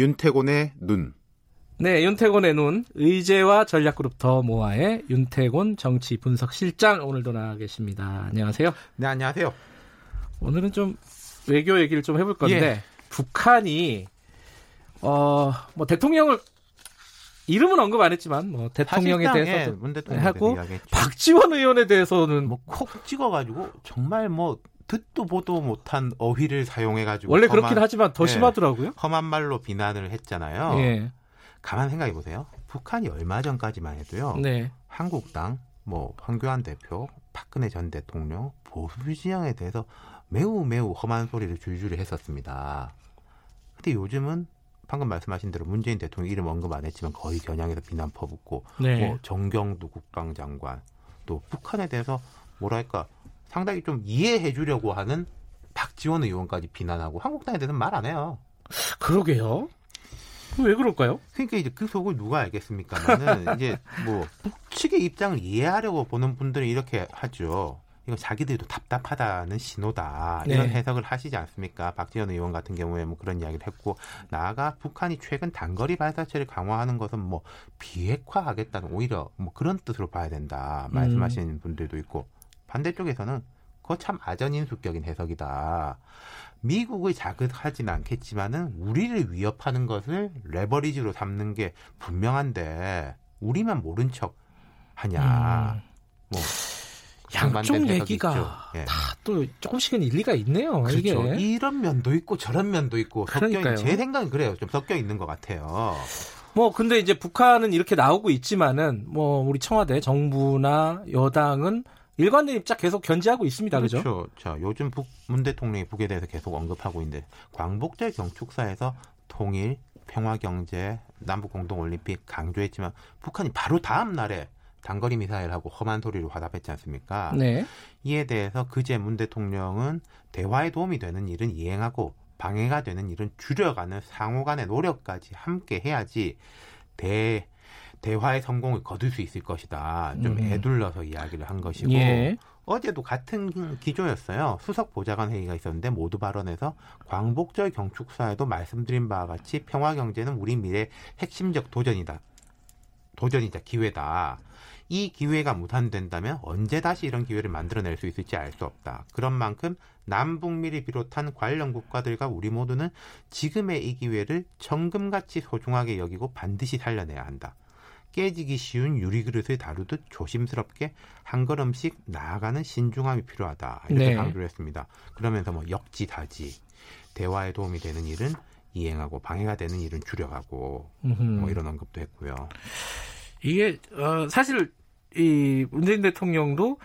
윤태곤의 눈. 네, 윤태곤의 눈, 의제와 전략그룹 더 모아의 윤태곤 정치 분석 실장 오늘도 나와 계십니다. 안녕하세요. 네, 안녕하세요. 오늘은 좀 외교 얘기를 좀 해볼 건데 예. 북한이 어 뭐 대통령을 이름은 언급 안 했지만 뭐 대통령에 대해서 예, 하고 박지원 의원에 대해서는 뭐 콕 찍어가지고 정말 뭐 듣도 보도 못한 어휘를 사용해가지고 원래 험한, 그렇긴 하지만 더 예, 심하더라고요. 험한 말로 비난을 했잖아요. 예. 가만 생각해 보세요. 북한이 얼마 전까지만 해도요. 네. 한국당, 뭐 황교안 대표, 박근혜 전 대통령 보수 진영에 대해서 매우 매우 험한 소리를 줄줄이 했었습니다. 근데 요즘은 방금 말씀하신 대로 문재인 대통령 이름 언급 안 했지만 거의 겨냥해서 비난 퍼붓고 네. 뭐 정경두 국방장관 또 북한에 대해서 뭐랄까 상당히 좀 이해해 주려고 하는 박지원 의원까지 비난하고 한국당에 대해서는 말 안 해요. 그러게요. 왜 그럴까요? 그러니까 이제 그 속을 누가 알겠습니까만은 이제 뭐 북측의 입장을 이해하려고 보는 분들은 이렇게 하죠. 이거 자기들도 답답하다는 신호다 이런 네. 해석을 하시지 않습니까? 박지원 의원 같은 경우에 뭐 그런 이야기를 했고 나아가 북한이 최근 단거리 발사체를 강화하는 것은 뭐 비핵화하겠다는 오히려 뭐 그런 뜻으로 봐야 된다 말씀하시는 음. 분들도 있고 반대쪽에서는 그거 참 아전인수격인 해석이다. 미국을 자극하지는 않겠지만은 우리를 위협하는 것을 레버리지로 삼는 게 분명한데 우리만 모른 척 하냐. 음. 뭐 양쪽 얘기가 예. 다또 조금씩은 일리가 있네요. 그렇죠. 이게. 이런 면도 있고 저런 면도 있고 섞여 제 생각은 그래요. 좀 섞여 있는 것 같아요. 뭐 근데 이제 북한은 이렇게 나오고 있지만은 뭐 우리 청와대 정부나 여당은 일관된 입장 계속 견지하고 있습니다. 그렇죠. 그죠? 자, 요즘 북 문 대통령이 북에 대해서 계속 언급하고 있는데 광복절 경축사에서 통일, 평화 경제, 남북 공동 올림픽 강조했지만 북한이 바로 다음 날에 단거리 미사일하고 험한 소리로 화답했지 않습니까? 네. 이에 대해서 그제 문 대통령은 대화에 도움이 되는 일은 이행하고 방해가 되는 일은 줄여가는 상호 간의 노력까지 함께 해야지 대 대화의 성공을 거둘 수 있을 것이다. 좀 음. 애둘러서 이야기를 한 것이고 예. 어제도 같은 기조였어요. 수석 보좌관 회의가 있었는데 모두 발언해서 광복절 경축사에도 말씀드린 바와 같이 평화 경제는 우리 미래 핵심적 도전이다. 도전이자 기회다. 이 기회가 무산된다면 언제 다시 이런 기회를 만들어낼 수 있을지 알 수 없다. 그런 만큼 남북미를 비롯한 관련 국가들과 우리 모두는 지금의 이 기회를 정금같이 소중하게 여기고 반드시 살려내야 한다. 깨지기 쉬운 유리그릇을 다루듯 조심스럽게 한 걸음씩 나아가는 신중함이 필요하다. 이렇게 네. 강조를 했습니다. 그러면서 뭐 역지다지, 대화에 도움이 되는 일은 이행하고 방해가 되는 일은 줄여가고 뭐 이런 언급도 했고요. 이게 어, 사실 이 문재인 대통령도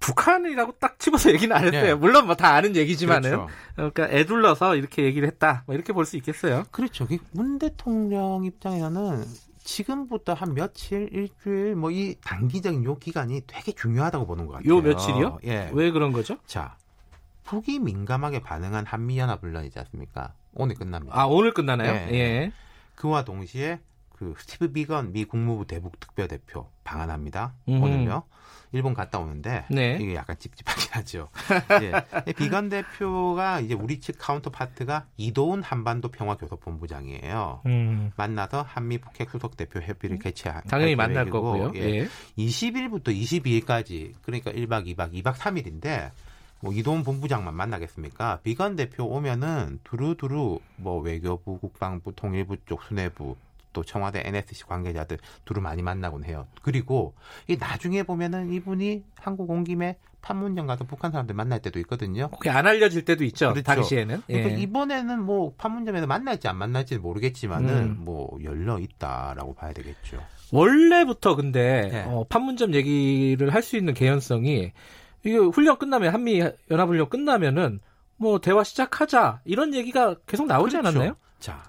북한이라고 딱 집어서 얘기는 안 했어요. 네. 물론 뭐 다 아는 얘기지만은 그렇죠. 그러니까 애둘러서 이렇게 얘기를 했다. 뭐 이렇게 볼 수 있겠어요. 그렇죠. 문 대통령 입장에서는 지금부터 한 며칠, 일주일 뭐 이 단기적인 요 기간이 되게 중요하다고 보는 것 같아요. 요 며칠이요? 예. 왜 그런 거죠? 자, 북이 민감하게 반응한 한미연합 훈련이지 않습니까? 오늘 끝납니다. 아, 오늘 끝나나요? 예. 예. 그와 동시에 그 스티브 비건 미 국무부 대북 특별 대표 방한합니다. 음흠. 오늘요. 일본 갔다 오는데 네. 이게 약간 찝찝하긴 하죠. 예. 비건 대표가 이제 우리 측 counterpart가 이도훈 한반도 평화교섭본부장이에요. 음. 만나서 한미 북핵 수석 대표 협의를 개최할 당연히 만날 거고요. 예. 예. 20일부터 22일까지 그러니까 1박 2박 2박 3일인데 뭐 이도훈 본부장만 만나겠습니까? 비건 대표 오면은 두루두루 뭐 외교부, 국방부, 통일부 쪽 수뇌부 또 청와대 NSC 관계자들 두루 많이 만나곤 해요. 그리고 이 나중에 보면은 이분이 한국 온 김에 판문점 가서 북한 사람들 만날 때도 있거든요. 그게 안 알려질 때도 있죠. 그렇죠. 당시에는. 그러니까 예. 이번에는 뭐 판문점에서 만날지 안 만날지 모르겠지만은 음. 뭐 열려 있다라고 봐야 되겠죠. 원래부터 근데 네. 어, 판문점 얘기를 할 수 있는 개연성이 이게 훈련 끝나면 한미 연합훈련 끝나면은 뭐 대화 시작하자 이런 얘기가 계속 나오지 그렇죠. 않았나요? 자,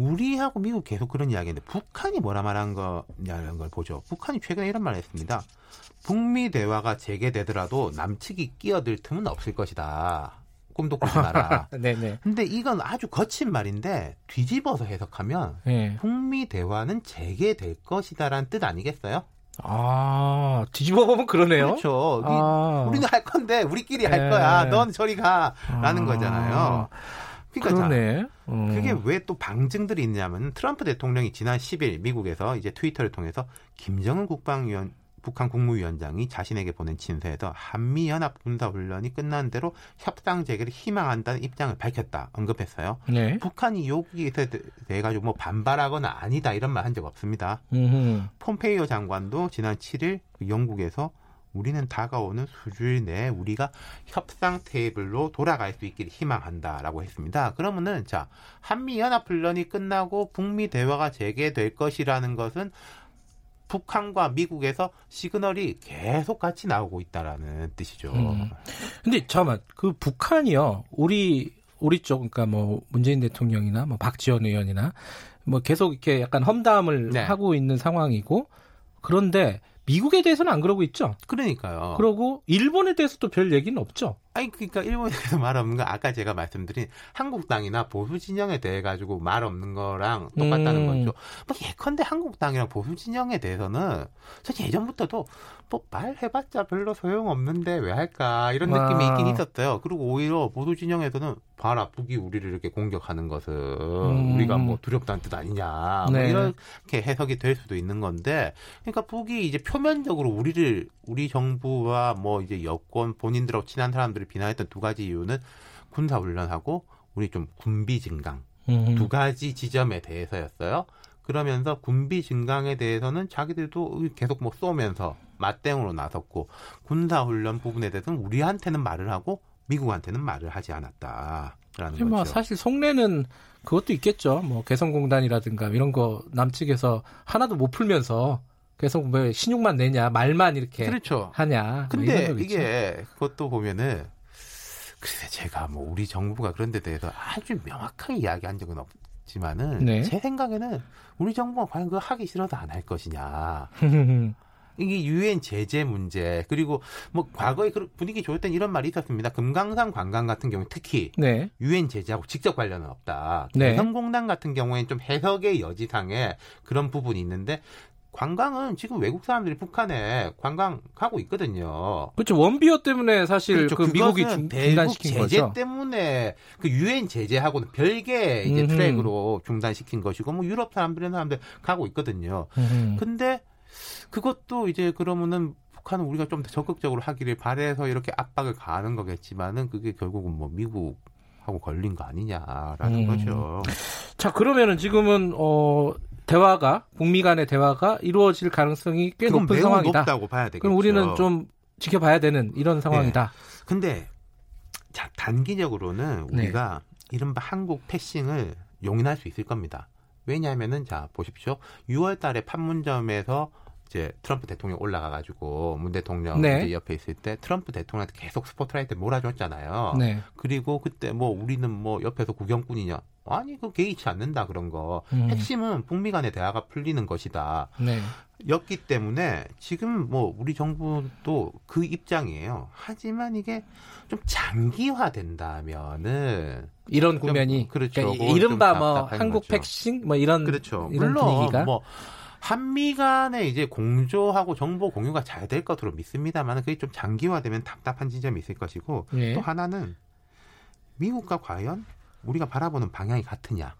우리하고 미국 계속 그런 이야기인데 북한이 뭐라 말한 거냐는 걸 보죠. 북한이 최근에 이런 말을 했습니다. 북미 대화가 재개되더라도 남측이 끼어들 틈은 없을 것이다. 꿈도 꾸지 마라. 네네. 근데 이건 아주 거친 말인데 뒤집어서 해석하면 네. 북미 대화는 재개될 것이다라는 뜻 아니겠어요? 아, 뒤집어 보면 그러네요. 그렇죠. 아. 우리는 할 건데 우리끼리 할 네. 거야. 넌 저리 가라는 아. 거잖아요. 그러니까 그러네. 어. 그게 왜 또 방증들이 있냐면 트럼프 대통령이 지난 10일 미국에서 이제 트위터를 통해서 김정은 국방위원 북한 국무위원장이 자신에게 보낸 친서에서 한미 연합 군사 훈련이 끝난 대로 협상 재개를 희망한다는 입장을 밝혔다 언급했어요. 네. 북한이 여기에 대해 가지고 뭐 반발하거나 아니다 이런 말 한 적 없습니다. 음흠. 폼페이오 장관도 지난 7일 그 영국에서 우리는 다가오는 수주일 내에 우리가 협상 테이블로 돌아갈 수 있기를 희망한다라고 했습니다. 그러면은 자 한미 연합 훈련이 끝나고 북미 대화가 재개될 것이라는 것은 북한과 미국에서 시그널이 계속 같이 나오고 있다라는 뜻이죠. 음. 근데 잠깐만 그 북한이요 우리 우리 쪽 그러니까 뭐 문재인 대통령이나 뭐 박지원 의원이나 뭐 계속 이렇게 약간 험담을 네. 하고 있는 상황이고 그런데 미국에 대해서는 안 그러고 있죠. 그러니까요. 그러고 일본에 대해서도 별 얘기는 없죠. 아니 그러니까 일본에 대해서 말 없는 건 아까 제가 말씀드린 한국당이나 보수 진영에 대해 가지고 말 없는 거랑 똑같다는 음. 거죠. 뭐 예컨대 한국당이랑 보수 진영에 대해서는 사실 예전부터도 뭐 말해봤자 별로 소용 없는데 왜 할까 이런 느낌이 아. 있긴 있었어요. 그리고 오히려 보수 진영에서는 봐라 북이 우리를 이렇게 공격하는 것은 음. 우리가 뭐 두렵다는 뜻 아니냐 뭐 네. 이렇게 해석이 될 수도 있는 건데 그러니까 북이 이제 표면적으로 우리를 우리 정부와 뭐 이제 여권 본인들하고 친한 사람들 을 비난했던 두 가지 이유는 군사 훈련하고 우리 좀 군비 증강 음. 두 가지 지점에 대해서였어요. 그러면서 군비 증강에 대해서는 자기들도 계속 뭐 쏘면서 맞대응으로 나섰고 군사 훈련 부분에 대해서는 우리한테는 말을 하고 미국한테는 말을 하지 않았다라는 거죠. 뭐 사실 속내는 그것도 있겠죠. 뭐 개성공단이라든가 이런 거 남측에서 하나도 못 풀면서 계속 뭐 신용만 내냐 말만 이렇게 그렇죠. 하냐. 뭐 근데 뭐 이게 그것도 보면은 글쎄 제가 뭐 우리 정부가 그런 데 대해서 아주 명확하게 이야기한 적은 없지만은 네. 제 생각에는 우리 정부가 과연 그거 하기 싫어서 안 할 것이냐. 이게 유엔 제재 문제 그리고 뭐 과거에 그 분위기 좋았던 이런 말이 있었습니다. 금강산 관광 같은 경우 특히 네. 유엔 제재하고 직접 관련은 없다. 네. 개성공단 같은 경우에는 좀 해석의 여지상에 그런 부분이 있는데 관광은 지금 외국 사람들이 북한에 관광 가고 있거든요. 그렇죠. 웜비어 때문에 사실 그렇죠. 그 미국이 중단시킨 제재 거죠. 때문에 그 유엔 제재하고는 별개 이제 음흠. 트랙으로 중단시킨 것이고 뭐 유럽 사람들은 사람들 가고 있거든요. 음흠. 근데 그것도 이제 그러면은 북한은 우리가 좀 더 적극적으로 하기를 바래서 이렇게 압박을 가하는 거겠지만은 그게 결국은 뭐 미국 하고 걸린 거 아니냐라는 음. 거죠. 자 그러면은 지금은 어 대화가 북미 간의 대화가 이루어질 가능성이 꽤 높은 상황이다. 높다고 봐야 되겠죠. 그럼 우리는 좀 지켜봐야 되는 이런 상황이다. 네. 근데 자 단기적으로는 네. 우리가 네. 이른바 한국 패싱을 용인할 수 있을 겁니다. 왜냐하면은 자 보십시오. 6월달에 판문점에서 이제 트럼프 대통령 올라가 가지고 문 대통령 네. 옆에 있을 때 트럼프 대통령한테 계속 스포트라이트 몰아줬잖아요. 네. 그리고 그때 뭐 우리는 뭐 옆에서 구경꾼이냐? 아니 그 개의치 않는다 그런 거. 음. 핵심은 북미 간의 대화가 풀리는 것이다. 네. 였기 때문에 지금 뭐 우리 정부도 그 입장이에요. 하지만 이게 좀 장기화된다면은 이런 국면이 그렇죠. 그러니까 이른바 뭐 한국 거죠. 백신 뭐 이런 그렇죠. 이런 물론 분위기가? 뭐 한미 간에 이제 공조하고 정보 공유가 잘 될 것으로 믿습니다만 그게 좀 장기화되면 답답한 지점이 있을 것이고 예. 또 하나는 미국과 과연 우리가 바라보는 방향이 같으냐.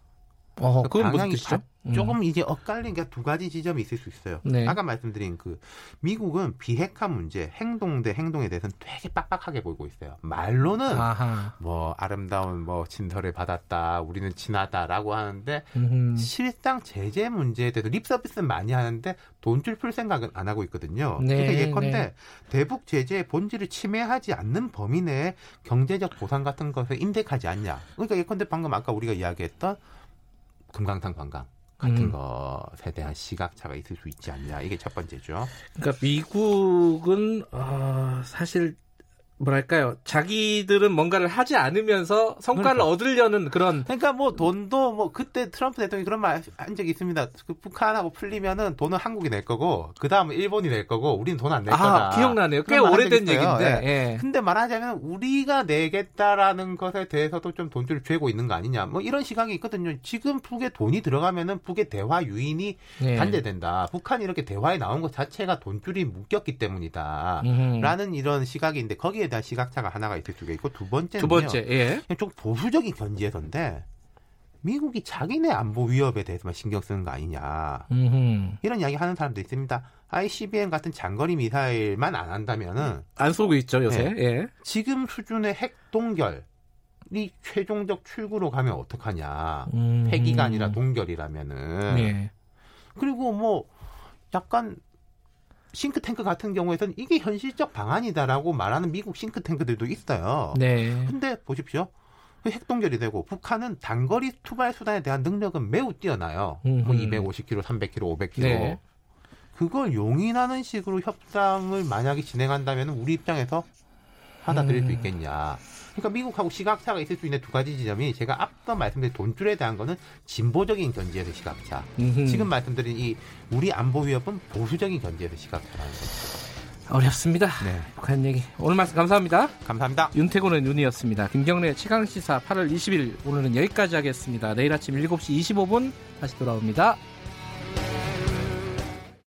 어, 그 방향이 바, 음. 조금 이제 엇갈린 게 두 가지 지점이 있을 수 있어요. 네. 아까 말씀드린 그 미국은 비핵화 문제, 행동 대 행동에 대해서는 되게 빡빡하게 보고 있어요. 말로는 아하. 뭐 아름다운 뭐 친서를 받았다, 우리는 친하다라고 하는데 음흠. 실상 제재 문제에 대해서 립 서비스는 많이 하는데 돈줄 풀 생각은 안 하고 있거든요. 네, 그러니까 예컨대 네. 대북 제재의 본질을 침해하지 않는 범위 내에 경제적 보상 같은 것을 인덱하지 않냐. 그러니까 예컨대 방금 아까 우리가 이야기했던 금강산 관광 같은 음. 것에 대한 시각차가 있을 수 있지 않냐 이게 첫 번째죠. 그러니까 미국은 어, 사실 뭐랄까요 자기들은 뭔가를 하지 않으면서 성과를 그러니까. 얻으려는 그런 그러니까 뭐 돈도 뭐 그때 트럼프 대통령이 그런 말 한 적이 있습니다 그 북한하고 풀리면은 돈은 한국이 낼 거고 그 다음은 일본이 낼 거고 우리는 돈 안낼 아, 거다 기억나네요 꽤 오래된 얘기인데 예. 예. 근데 말하자면 우리가 내겠다라는 것에 대해서도 좀 돈줄을 죄고 있는 거 아니냐 뭐 이런 시각이 있거든요 지금 북에 돈이 들어가면은 북의 대화 유인이 예. 단절된다 북한이 이렇게 대화에 나온 것 자체가 돈줄이 묶였기 때문이다 음흠. 라는 이런 시각인데 거기에 대한 시각차가 하나가 있을 수가 있고 두 번째는 두 번째 예. 좀 보수적인 견지에서인데 미국이 자기네 안보 위협에 대해서만 신경 쓰는 거 아니냐 음흠. 이런 이야기 하는 사람도 있습니다. ICBM 같은 장거리 미사일만 안 한다면은 안 쏘고 있죠 요새. 네. 예. 지금 수준의 핵 동결 이 최종적 출구로 가면 어떡하냐. 음. 핵이가 아니라 동결이라면은. 네. 그리고 뭐 약간 싱크탱크 같은 경우에는 이게 현실적 방안이다라고 말하는 미국 싱크탱크들도 있어요. 네. 근데 보십시오. 핵동결이 되고 북한은 단거리 투발 수단에 대한 능력은 매우 뛰어나요. 음흠. 뭐 250km, 300km, 500km. 네. 그걸 용인하는 식으로 협상을 만약에 진행한다면 우리 입장에서 받아들일 음. 수 있겠냐. 그러니까 미국하고 시각차가 있을 수 있는 두 가지 지점이 제가 앞서 말씀드린 돈줄에 대한 거는 진보적인 견지에서 시각차. 음흠. 지금 말씀드린 이 우리 안보 위협은 보수적인 견지에서 시각차라는 거죠. 어렵습니다. 네. 북한 얘기. 오늘 말씀 감사합니다. 감사합니다. 윤태곤의 눈이었습니다. 김경래 최강시사 8월 20일 오늘은 여기까지 하겠습니다. 내일 아침 7시 25분 다시 돌아옵니다.